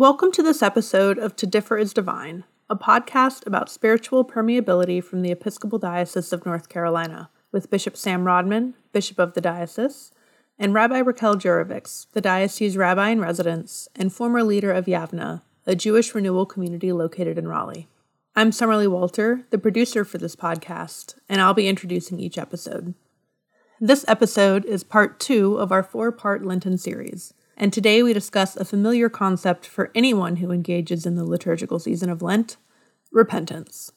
Welcome to this episode of To Differ is Divine, a podcast about spiritual permeability from the Episcopal Diocese of North Carolina, with Bishop Sam Rodman, Bishop of the Diocese, and Rabbi Raachel Jurovics, the diocese rabbi in residence and former leader of Yavneh, a Jewish renewal community located in Raleigh. I'm Summerlee Walter, the producer for this podcast, and I'll be introducing each episode. This episode is part two of our four part Lenten series and today we discuss a familiar concept for anyone who engages in the liturgical season of Lent repentance.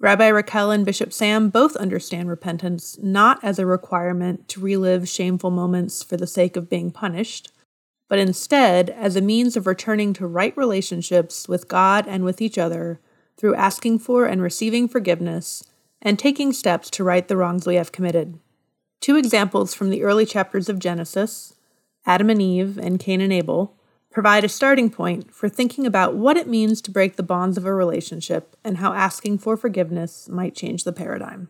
Rabbi Raachel and Bishop Sam both understand repentance not as a requirement to relive shameful moments for the sake of being punished, but instead as a means of returning to right relationships with God and with each other through asking for and receiving forgiveness and taking steps to right the wrongs we have committed. Two examples from the early chapters of Genesis Adam and Eve, and Cain and Abel, provide a starting point for thinking about what it means to break the bonds of a relationship and how asking for forgiveness might change the paradigm.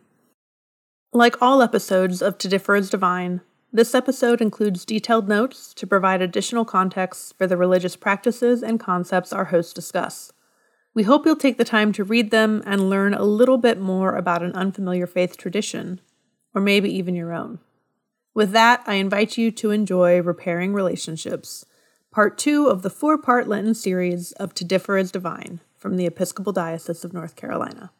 Like all episodes of To Differ is Divine, this episode includes detailed notes to provide additional context for the religious practices and concepts our hosts discuss. We hope you'll take the time to read them and learn a little bit more about an unfamiliar faith tradition, or maybe even your own. With that, I invite you to enjoy Repairing Relationships, part two of the four part Lenten series of To Differ is Divine from the Episcopal Diocese of North Carolina.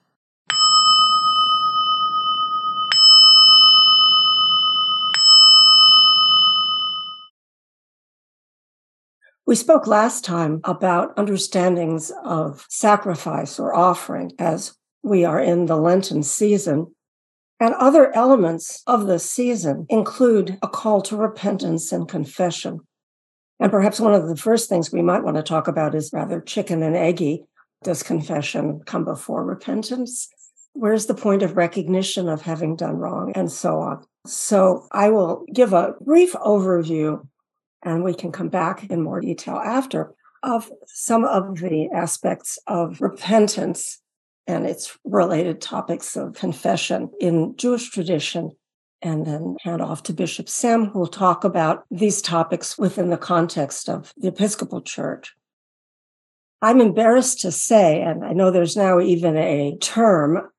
We spoke last time about understandings of sacrifice or offering as we are in the Lenten season. And other elements of the season include a call to repentance and confession. And perhaps one of the first things we might want to talk about is rather chicken and eggy. Does confession come before repentance? Where's the point of recognition of having done wrong and so on? So I will give a brief overview and we can come back in more detail after of some of the aspects of repentance and its related topics of confession in Jewish tradition, and then hand off to Bishop Sam, who will talk about these topics within the context of the Episcopal Church. I'm embarrassed to say, and I know there's now even a term,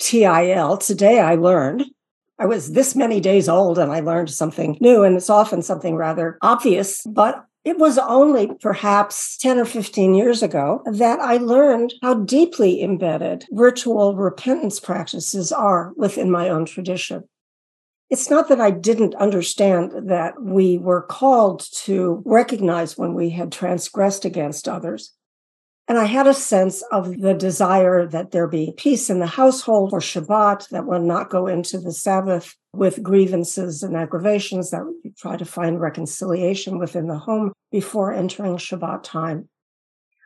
TIL. Today I learned I was this many days old and I learned something new, and it's often something rather obvious, but it was only perhaps 10 or 15 years ago that I learned how deeply embedded ritual repentance practices are within my own tradition. It's not that I didn't understand that we were called to recognize when we had transgressed against others. And I had a sense of the desire that there be peace in the household for Shabbat, that one not go into the Sabbath with grievances and aggravations, that we try to find reconciliation within the home before entering Shabbat time.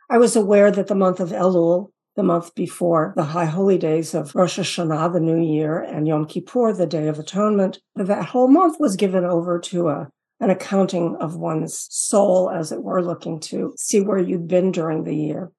I was aware that the month of Elul, the month before the high holy days of Rosh Hashanah, the new year, and Yom Kippur, the Day of Atonement, that whole month was given over to a an accounting of one's soul, as it were, looking to see where you'd been during the year.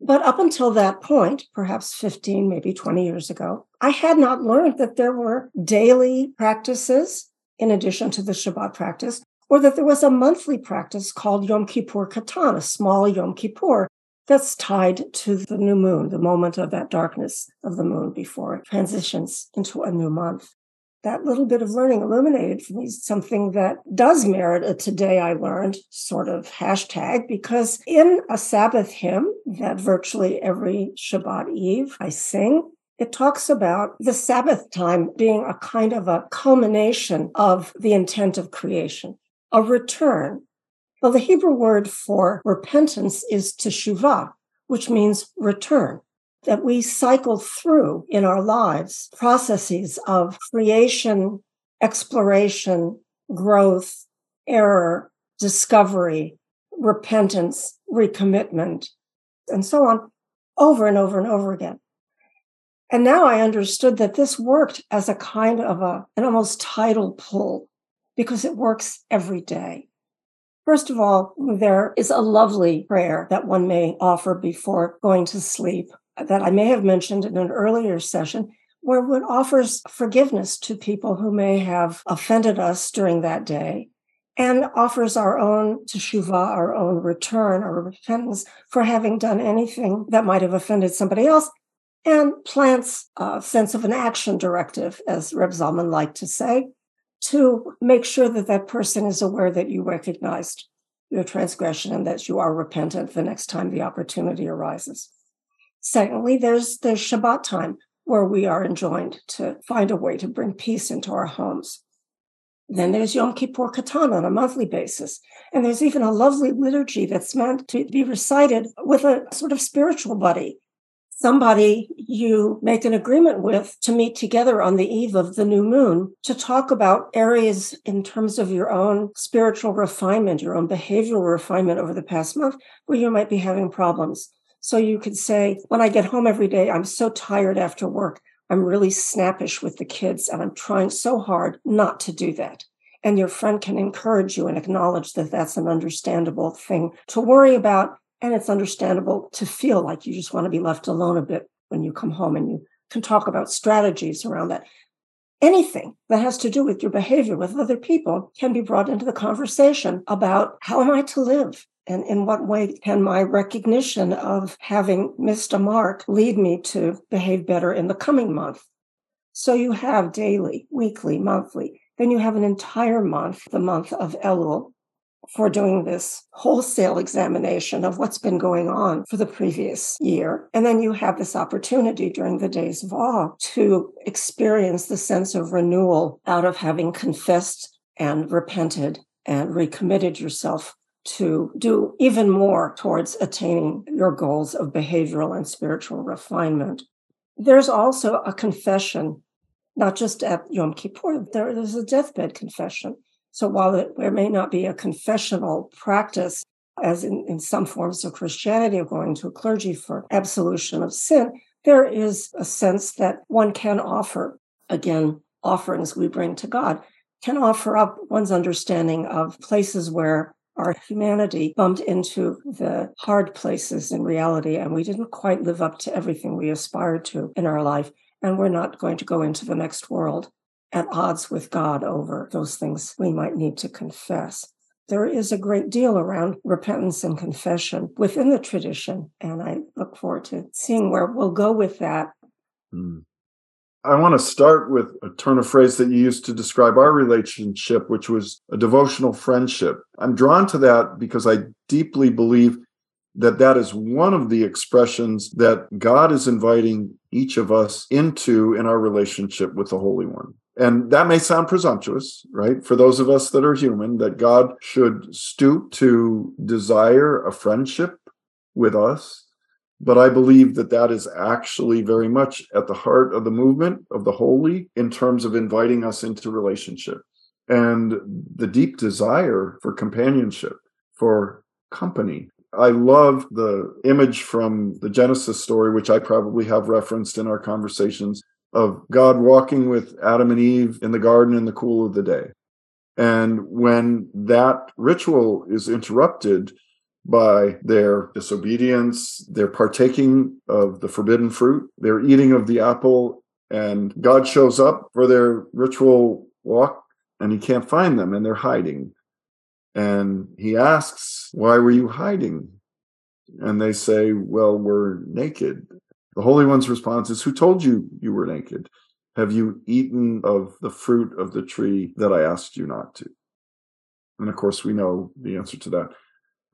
But up until that point, perhaps 15, maybe 20 years ago, I had not learned that there were daily practices in addition to the Shabbat practice, or that there was a monthly practice called Yom Kippur Katan, a small Yom Kippur that's tied to the new moon, the moment of that darkness of the moon before it transitions into a new month that little bit of learning illuminated for me something that does merit a today I learned sort of hashtag because in a Sabbath hymn that virtually every Shabbat Eve I sing, it talks about the Sabbath time being a kind of a culmination of the intent of creation, a return. Well, the Hebrew word for repentance is teshuvah, which means return that we cycle through in our lives processes of creation, exploration, growth, error, discovery, repentance, recommitment, and so on over and over and over again. And now I understood that this worked as a kind of a, an almost tidal pull because it works every day. First of all, there is a lovely prayer that one may offer before going to sleep that I may have mentioned in an earlier session, where it offers forgiveness to people who may have offended us during that day and offers our own teshuvah, our own return or repentance for having done anything that might have offended somebody else, and plants a sense of an action directive, as Reb Zalman liked to say, to make sure that that person is aware that you recognized your transgression and that you are repentant the next time the opportunity arises. Secondly, there's the Shabbat time where we are enjoined to find a way to bring peace into our homes. Then there's Yom Kippur Katan on a monthly basis. And there's even a lovely liturgy that's meant to be recited with a sort of spiritual buddy. Somebody you make an agreement with to meet together on the eve of the new moon to talk about areas in terms of your own spiritual refinement, your own behavioral refinement over the past month where you might be having problems. So you could say, when I get home every day, I'm so tired after work. I'm really snappish with the kids and I'm trying so hard not to do that. And your friend can encourage you and acknowledge that that's an understandable thing to worry about. And it's understandable to feel like you just want to be left alone a bit when you come home and you can talk about strategies around that. Anything that has to do with your behavior with other people can be brought into the conversation about how am I to live? And in what way can my recognition of having missed a mark lead me to behave better in the coming month? So you have daily, weekly, monthly. Then you have an entire month, the month of Elul, for doing this wholesale examination of what's been going on for the previous year. And then you have this opportunity during the days of awe to experience the sense of renewal out of having confessed and repented and recommitted yourself to do even more towards attaining your goals of behavioral and spiritual refinement. There's also a confession, not just at Yom Kippur, there's a deathbed confession. So while it, there may not be a confessional practice, as in, in some forms of Christianity, of going to a clergy for absolution of sin, there is a sense that one can offer, again, offerings we bring to God, can offer up one's understanding of places where our humanity bumped into the hard places in reality, and we didn't quite live up to everything we aspired to in our life. And we're not going to go into the next world at odds with God over those things we might need to confess. There is a great deal around repentance and confession within the tradition, and I look forward to seeing where we'll go with that. Mm. I want to start with a turn of phrase that you used to describe our relationship, which was a devotional friendship. I'm drawn to that because I deeply believe that that is one of the expressions that God is inviting each of us into in our relationship with the Holy One. And that may sound presumptuous, right? For those of us that are human, that God should stoop to desire a friendship with us but I believe that that is actually very much at the heart of the movement of the holy in terms of inviting us into relationship and the deep desire for companionship, for company. I love the image from the Genesis story, which I probably have referenced in our conversations of God walking with Adam and Eve in the garden in the cool of the day. And when that ritual is interrupted, by their disobedience, their partaking of the forbidden fruit, their eating of the apple, and God shows up for their ritual walk and he can't find them and they're hiding. And he asks, Why were you hiding? And they say, Well, we're naked. The Holy One's response is, Who told you you were naked? Have you eaten of the fruit of the tree that I asked you not to? And of course, we know the answer to that.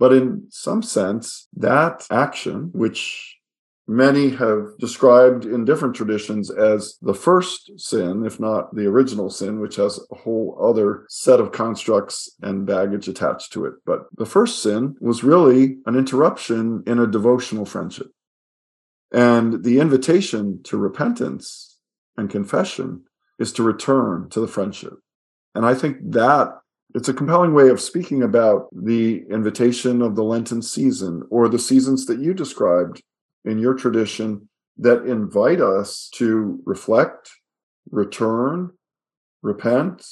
But in some sense, that action, which many have described in different traditions as the first sin, if not the original sin, which has a whole other set of constructs and baggage attached to it. But the first sin was really an interruption in a devotional friendship. And the invitation to repentance and confession is to return to the friendship. And I think that it's a compelling way of speaking about the invitation of the Lenten season or the seasons that you described in your tradition that invite us to reflect, return, repent,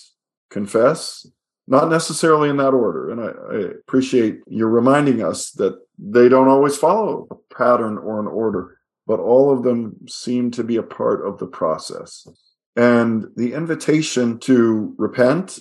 confess, not necessarily in that order. And I, I, appreciate you reminding us that they don't always follow a pattern or an order, but all of them seem to be a part of the process. And the invitation to repent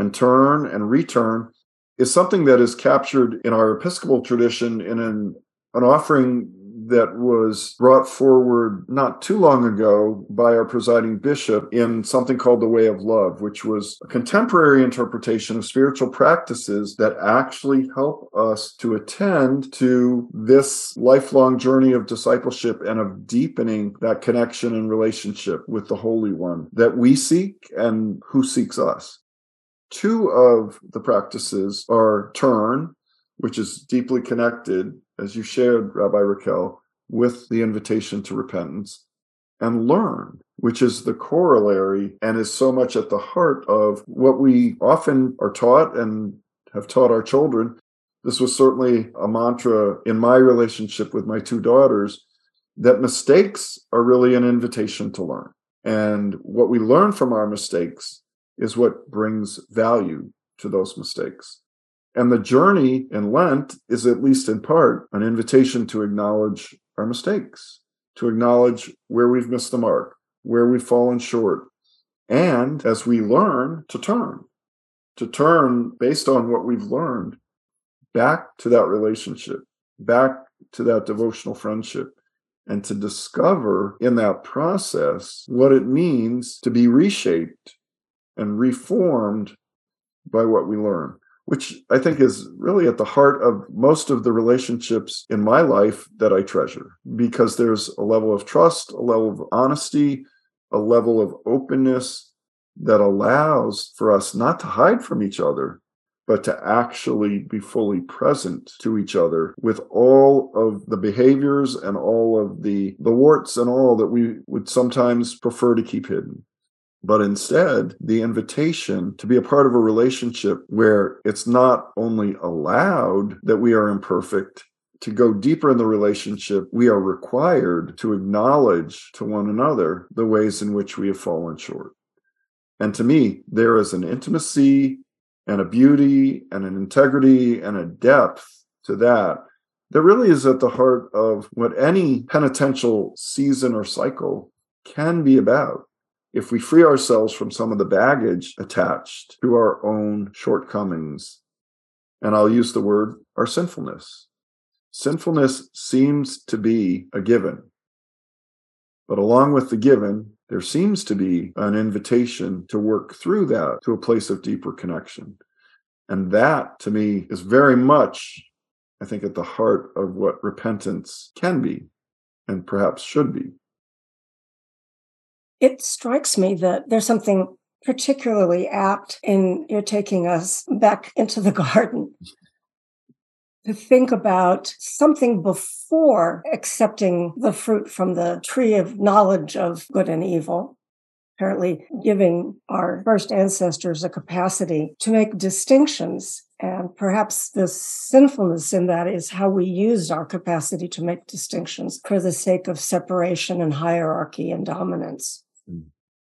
and turn and return is something that is captured in our Episcopal tradition in an, an offering that was brought forward not too long ago by our presiding bishop in something called the Way of Love, which was a contemporary interpretation of spiritual practices that actually help us to attend to this lifelong journey of discipleship and of deepening that connection and relationship with the Holy One that we seek and who seeks us. Two of the practices are turn, which is deeply connected, as you shared, Rabbi Raachel, with the invitation to repentance, and learn, which is the corollary and is so much at the heart of what we often are taught and have taught our children. This was certainly a mantra in my relationship with my two daughters that mistakes are really an invitation to learn. And what we learn from our mistakes is what brings value to those mistakes. And the journey in Lent is, at least in part, an invitation to acknowledge our mistakes, to acknowledge where we've missed the mark, where we've fallen short. And as we learn, to turn, to turn based on what we've learned back to that relationship, back to that devotional friendship, and to discover in that process what it means to be reshaped and reformed by what we learn which I think is really at the heart of most of the relationships in my life that I treasure, because there's a level of trust, a level of honesty, a level of openness that allows for us not to hide from each other, but to actually be fully present to each other with all of the behaviors and all of the, the warts and all that we would sometimes prefer to keep hidden but instead the invitation to be a part of a relationship where it's not only allowed that we are imperfect, to go deeper in the relationship, we are required to acknowledge to one another the ways in which we have fallen short. And to me, there is an intimacy and a beauty and an integrity and a depth to that that really is at the heart of what any penitential season or cycle can be about if we free ourselves from some of the baggage attached to our own shortcomings, and I'll use the word our sinfulness. Sinfulness seems to be a given. But along with the given, there seems to be an invitation to work through that to a place of deeper connection. And that to me is very much, I think, at the heart of what repentance can be and perhaps should be. It strikes me that there's something particularly apt in your taking us back into the garden to think about something before accepting the fruit from the tree of knowledge of good and evil. Apparently, giving our first ancestors a capacity to make distinctions. And perhaps the sinfulness in that is how we used our capacity to make distinctions for the sake of separation and hierarchy and dominance.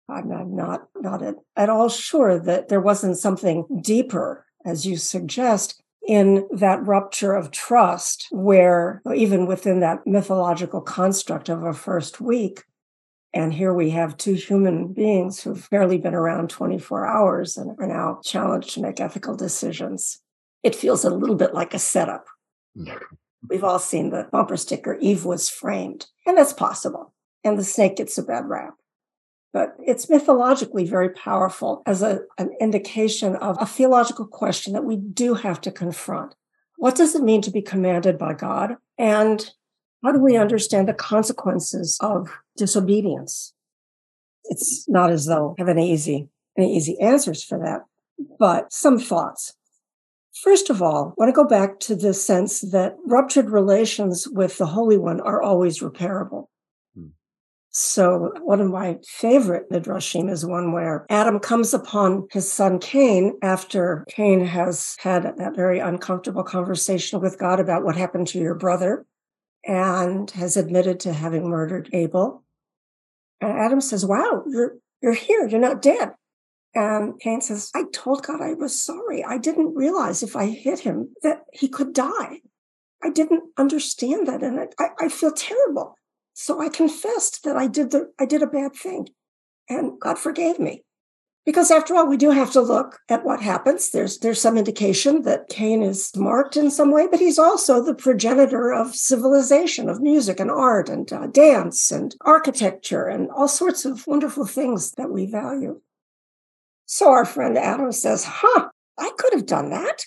I'm, I'm not not at, at all sure that there wasn't something deeper, as you suggest, in that rupture of trust, where even within that mythological construct of a first week, and here we have two human beings who've barely been around 24 hours and are now challenged to make ethical decisions. It feels a little bit like a setup. Mm-hmm. We've all seen the bumper sticker, Eve was framed, and that's possible. And the snake gets a bad rap but it's mythologically very powerful as a, an indication of a theological question that we do have to confront. What does it mean to be commanded by God? And how do we understand the consequences of disobedience? It's not as though I have any easy, any easy answers for that, but some thoughts. First of all, I want to go back to the sense that ruptured relations with the Holy One are always repairable. So one of my favorite midrashim is one where Adam comes upon his son Cain after Cain has had that very uncomfortable conversation with God about what happened to your brother and has admitted to having murdered Abel. And Adam says, Wow, you're you're here, you're not dead. And Cain says, I told God I was sorry. I didn't realize if I hit him that he could die. I didn't understand that. And I, I feel terrible. So I confessed that I did the I did a bad thing, and God forgave me. Because after all, we do have to look at what happens. There's there's some indication that Cain is marked in some way, but he's also the progenitor of civilization, of music and art and uh, dance and architecture and all sorts of wonderful things that we value. So our friend Adam says, "Huh, I could have done that."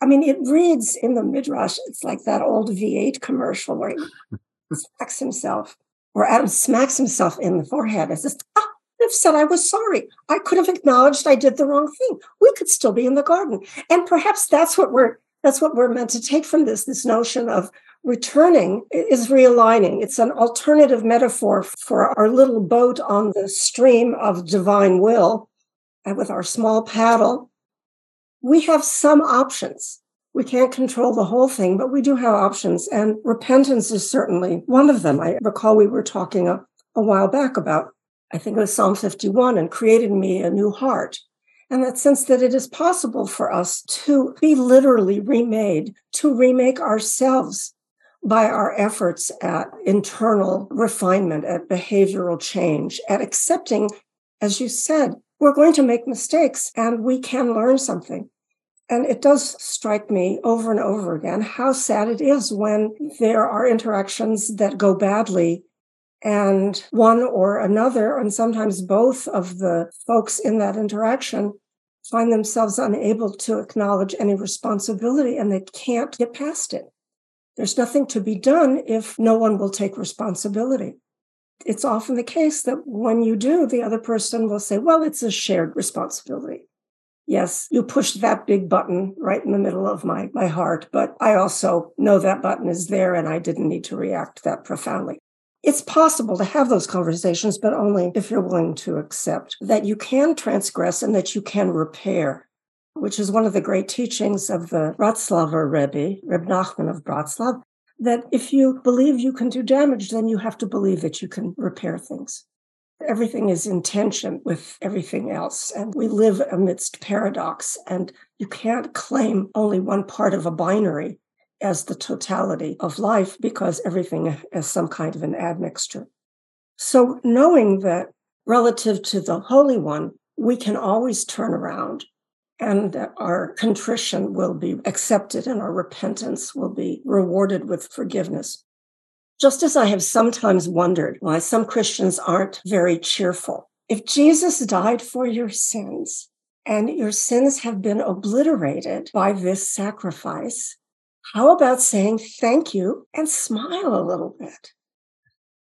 I mean, it reads in the midrash. It's like that old V8 commercial where he smacks himself, or Adam smacks himself in the forehead and says, "Ah." have said I was sorry. I could have acknowledged I did the wrong thing. We could still be in the garden. And perhaps that's what we're that's what we're meant to take from this, this notion of returning is realigning. It's an alternative metaphor for our little boat on the stream of divine will. And with our small paddle, we have some options. We can't control the whole thing, but we do have options. And repentance is certainly one of them. I recall we were talking a, a while back about I think it was Psalm 51, and created me a new heart. And that sense that it is possible for us to be literally remade, to remake ourselves by our efforts at internal refinement, at behavioral change, at accepting, as you said, we're going to make mistakes and we can learn something. And it does strike me over and over again how sad it is when there are interactions that go badly and one or another, and sometimes both of the folks in that interaction find themselves unable to acknowledge any responsibility and they can't get past it. There's nothing to be done if no one will take responsibility. It's often the case that when you do, the other person will say, Well, it's a shared responsibility. Yes, you pushed that big button right in the middle of my, my heart, but I also know that button is there and I didn't need to react that profoundly. It's possible to have those conversations, but only if you're willing to accept that you can transgress and that you can repair, which is one of the great teachings of the Bratslaver Rebbe, Reb Nachman of Bratslav, that if you believe you can do damage, then you have to believe that you can repair things. Everything is in tension with everything else. And we live amidst paradox. And you can't claim only one part of a binary as the totality of life because everything is some kind of an admixture. So, knowing that relative to the Holy One, we can always turn around and our contrition will be accepted and our repentance will be rewarded with forgiveness. Just as I have sometimes wondered why some Christians aren't very cheerful. If Jesus died for your sins and your sins have been obliterated by this sacrifice, how about saying thank you and smile a little bit?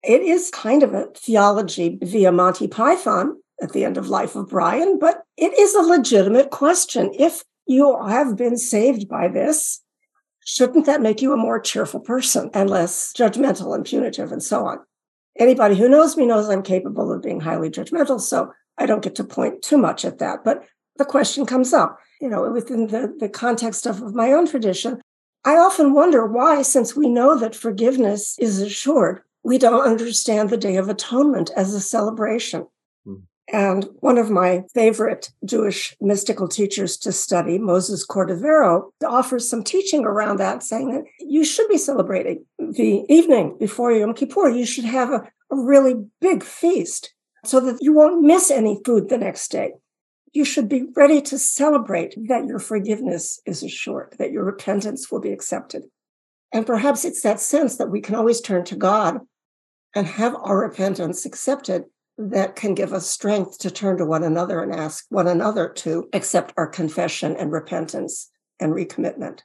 It is kind of a theology via Monty Python at the end of Life of Brian, but it is a legitimate question. If you have been saved by this, shouldn't that make you a more cheerful person and less judgmental and punitive and so on? Anybody who knows me knows I'm capable of being highly judgmental, so I don't get to point too much at that. But the question comes up, you know, within the, the context of, of my own tradition, I often wonder why, since we know that forgiveness is assured, we don't understand the Day of Atonement as a celebration. Mm. And one of my favorite Jewish mystical teachers to study, Moses Cordovero, offers some teaching around that, saying that you should be celebrating the evening before Yom Kippur. You should have a, a really big feast so that you won't miss any food the next day you should be ready to celebrate that your forgiveness is assured, that your repentance will be accepted. And perhaps it's that sense that we can always turn to God and have our repentance accepted that can give us strength to turn to one another and ask one another to accept our confession and repentance and recommitment.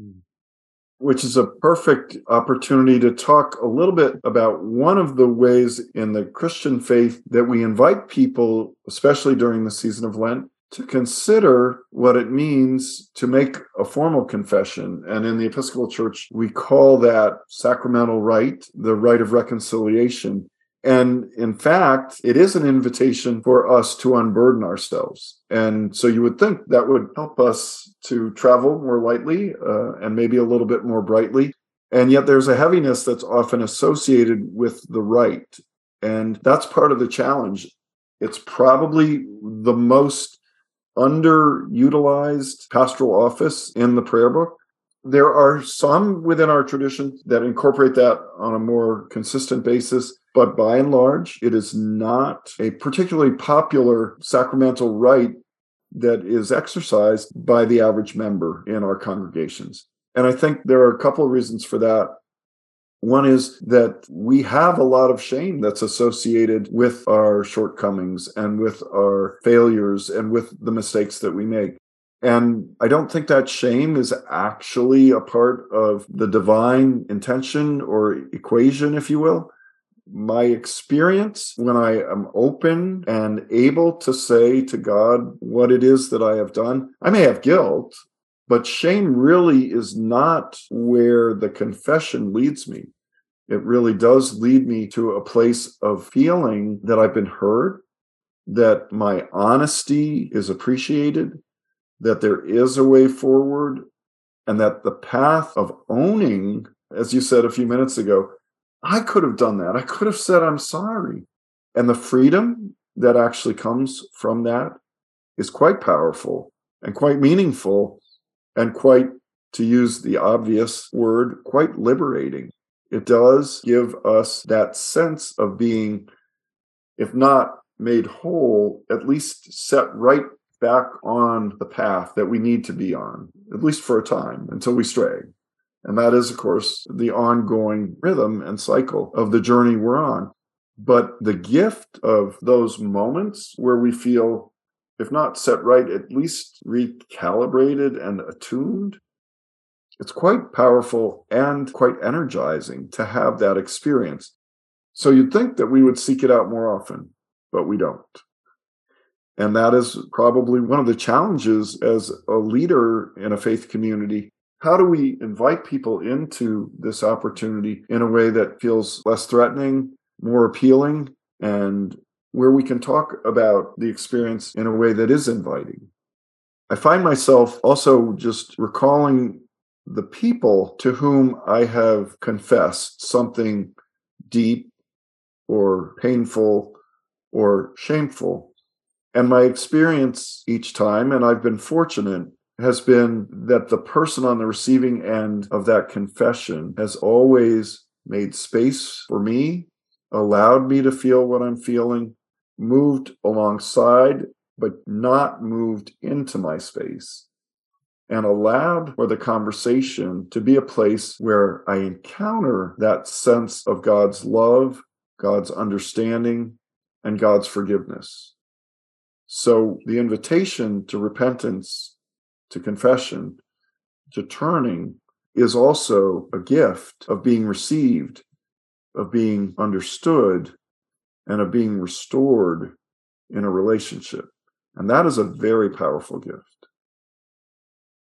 Mm which is a perfect opportunity to talk a little bit about one of the ways in the Christian faith that we invite people, especially during the season of Lent, to consider what it means to make a formal confession. And in the Episcopal Church, we call that sacramental rite, the rite of reconciliation. And in fact, it is an invitation for us to unburden ourselves. And so you would think that would help us to travel more lightly uh, and maybe a little bit more brightly. And yet there's a heaviness that's often associated with the rite. And that's part of the challenge. It's probably the most underutilized pastoral office in the prayer book. There are some within our tradition that incorporate that on a more consistent basis But by and large, it is not a particularly popular sacramental rite that is exercised by the average member in our congregations. And I think there are a couple of reasons for that. One is that we have a lot of shame that's associated with our shortcomings and with our failures and with the mistakes that we make. And I don't think that shame is actually a part of the divine intention or equation, if you will. My experience when I am open and able to say to God what it is that I have done, I may have guilt, but shame really is not where the confession leads me. It really does lead me to a place of feeling that I've been heard, that my honesty is appreciated, that there is a way forward, and that the path of owning, as you said a few minutes ago, I could have done that. I could have said, I'm sorry. And the freedom that actually comes from that is quite powerful and quite meaningful and quite, to use the obvious word, quite liberating. It does give us that sense of being, if not made whole, at least set right back on the path that we need to be on, at least for a time until we stray. And that is, of course, the ongoing rhythm and cycle of the journey we're on. But the gift of those moments where we feel if not set right, at least recalibrated and attuned. It's quite powerful and quite energizing to have that experience. So you'd think that we would seek it out more often, but we don't. And that is probably one of the challenges as a leader in a faith community. How do we invite people into this opportunity in a way that feels less threatening, more appealing, and where we can talk about the experience in a way that is inviting. I find myself also just recalling the people to whom I have confessed something deep or painful or shameful. And my experience each time, and I've been fortunate, has been that the person on the receiving end of that confession has always made space for me, allowed me to feel what I'm feeling, moved alongside, but not moved into my space, and allowed for the conversation to be a place where I encounter that sense of God's love, God's understanding, and God's forgiveness. So the invitation to repentance, to confession, to turning is also a gift of being received, of being understood, and of being restored in a relationship. And that is a very powerful gift.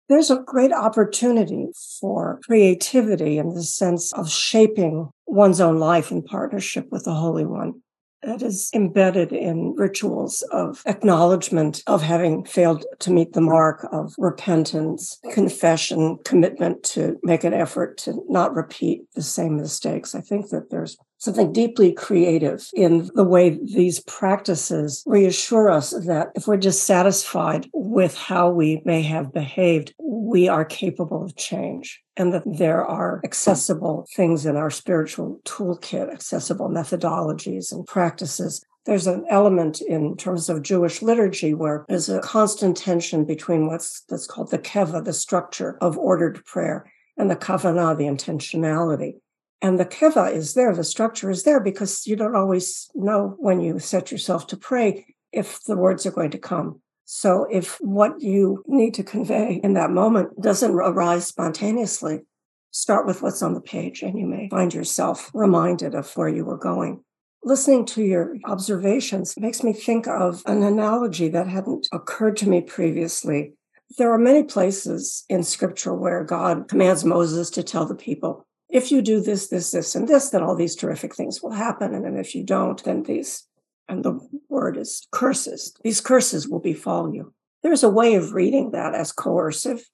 There's a great opportunity for creativity in the sense of shaping one's own life in partnership with the Holy One that is embedded in rituals of acknowledgement of having failed to meet the mark of repentance, confession, commitment to make an effort to not repeat the same mistakes. I think that there's something deeply creative in the way these practices reassure us that if we're dissatisfied with how we may have behaved, we are capable of change and that there are accessible things in our spiritual toolkit, accessible methodologies and practices. There's an element in terms of Jewish liturgy where there's a constant tension between what's that's called the keva, the structure of ordered prayer, and the kavanah, the intentionality. And the keva is there, the structure is there because you don't always know when you set yourself to pray if the words are going to come. So if what you need to convey in that moment doesn't arise spontaneously, start with what's on the page and you may find yourself reminded of where you were going. Listening to your observations makes me think of an analogy that hadn't occurred to me previously. There are many places in scripture where God commands Moses to tell the people, if you do this, this, this, and this, then all these terrific things will happen. And then if you don't, then these, and the word is curses, these curses will befall you. There's a way of reading that as coercive,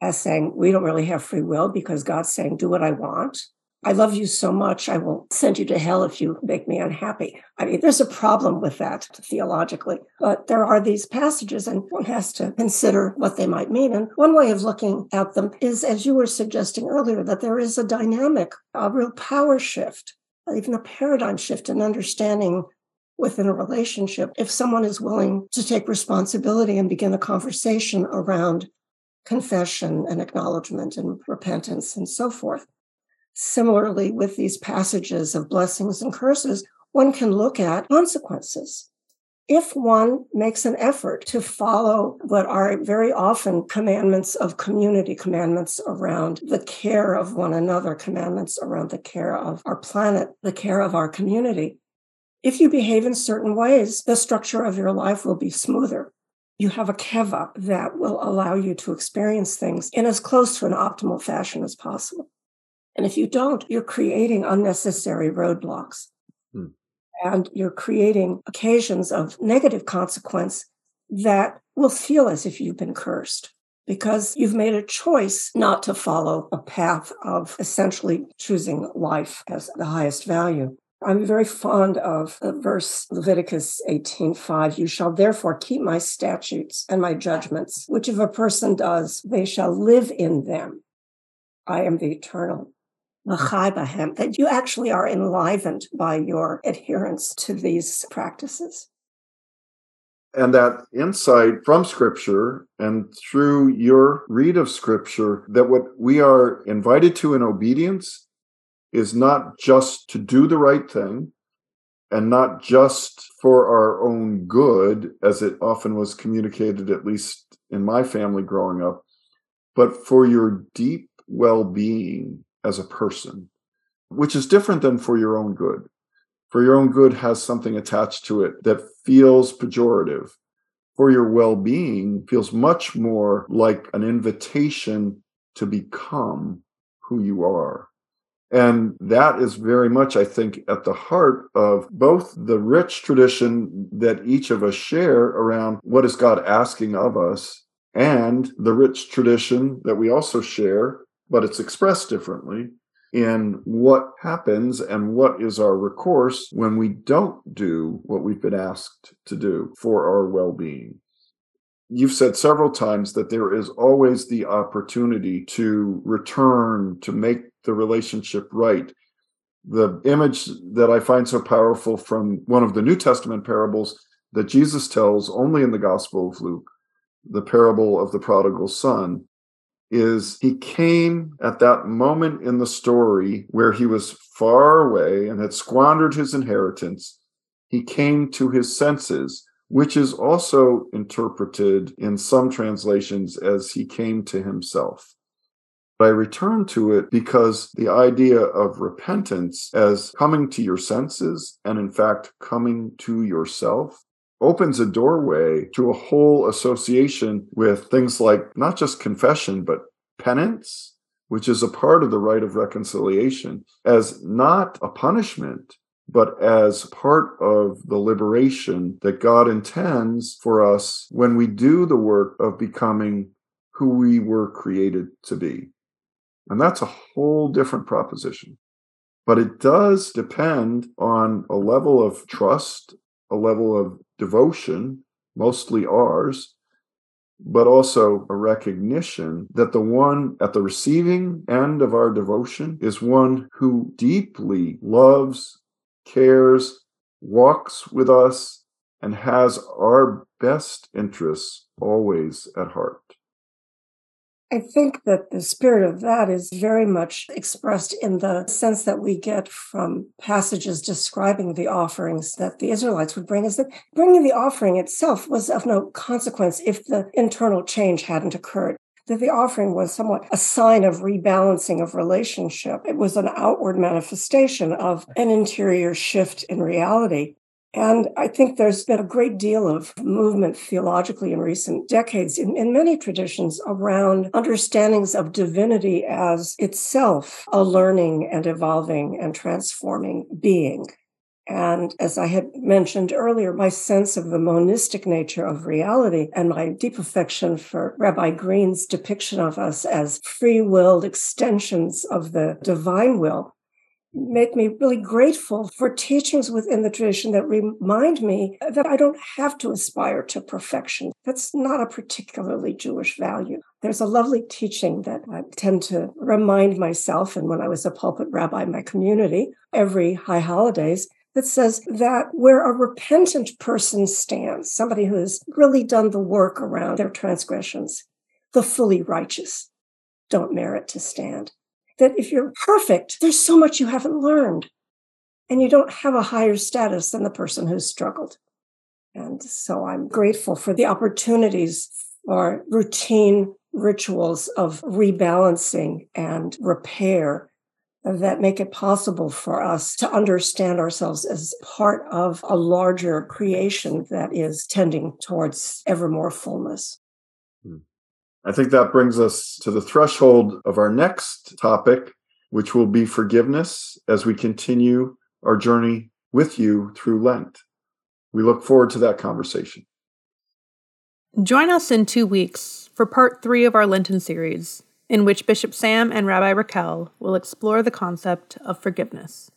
as saying, we don't really have free will because God's saying, do what I want. I love you so much, I will send you to hell if you make me unhappy. I mean, there's a problem with that theologically, but there are these passages, and one has to consider what they might mean. And one way of looking at them is, as you were suggesting earlier, that there is a dynamic, a real power shift even a paradigm shift in understanding within a relationship if someone is willing to take responsibility and begin a conversation around confession and acknowledgement and repentance and so forth. Similarly, with these passages of blessings and curses, one can look at consequences. If one makes an effort to follow what are very often commandments of community, commandments around the care of one another, commandments around the care of our planet, the care of our community, if you behave in certain ways, the structure of your life will be smoother. You have a keva that will allow you to experience things in as close to an optimal fashion as possible. And if you don't, you're creating unnecessary roadblocks. Hmm. And you're creating occasions of negative consequence that will feel as if you've been cursed because you've made a choice not to follow a path of essentially choosing life as the highest value. I'm very fond of the verse Leviticus 18:5. You shall therefore keep my statutes and my judgments, which if a person does, they shall live in them. I am the eternal. That you actually are enlivened by your adherence to these practices. And that insight from scripture and through your read of scripture, that what we are invited to in obedience is not just to do the right thing and not just for our own good, as it often was communicated, at least in my family growing up, but for your deep well being as a person, which is different than for your own good. For your own good has something attached to it that feels pejorative. For your well being feels much more like an invitation to become who you are. And that is very much, I think, at the heart of both the rich tradition that each of us share around what is God asking of us and the rich tradition that we also share, but it's expressed differently in what happens and what is our recourse when we don't do what we've been asked to do for our well being. You've said several times that there is always the opportunity to return, to make the relationship right. The image that I find so powerful from one of the New Testament parables that Jesus tells only in the Gospel of Luke, the parable of the prodigal son, is he came at that moment in the story where he was far away and had squandered his inheritance. He came to his senses, which is also interpreted in some translations as he came to himself. But I return to it because the idea of repentance as coming to your senses and, in fact, coming to yourself opens a doorway to a whole association with things like not just confession, but penance, which is a part of the rite of reconciliation, as not a punishment, but as part of the liberation that God intends for us when we do the work of becoming who we were created to be. And that's a whole different proposition. But it does depend on a level of trust, a level of devotion, mostly ours, but also a recognition that the one at the receiving end of our devotion is one who deeply loves, cares, walks with us, and has our best interests always at heart. I think that the spirit of that is very much expressed in the sense that we get from passages describing the offerings that the Israelites would bring, is that bringing the offering itself was of no consequence if the internal change hadn't occurred. That the offering was somewhat a sign of rebalancing of relationship. It was an outward manifestation of an interior shift in reality. And I think there's been a great deal of movement theologically in recent decades in, in, many traditions around understandings of divinity as itself a learning and evolving and transforming being. And as I had mentioned earlier, my sense of the monistic nature of reality and my deep affection for Rabbi Green's depiction of us as free willed extensions of the divine will make me really grateful for teachings within the tradition that remind me that I don't have to aspire to perfection. That's not a particularly Jewish value. There's a lovely teaching that I tend to remind myself, and when I was a pulpit rabbi in my community, every high holidays, that says that where a repentant person stands, somebody who has really done the work around their transgressions, the fully righteous don't merit to stand that if you're perfect, there's so much you haven't learned. And you don't have a higher status than the person who's struggled. And so I'm grateful for the opportunities for routine rituals of rebalancing and repair that make it possible for us to understand ourselves as part of a larger creation that is tending towards ever more fullness. I think that brings us to the threshold of our next topic, which will be forgiveness as we continue our journey with you through Lent. We look forward to that conversation. Join us in two weeks for part three of our Lenten series, in which Bishop Sam and Rabbi Raachel will explore the concept of forgiveness.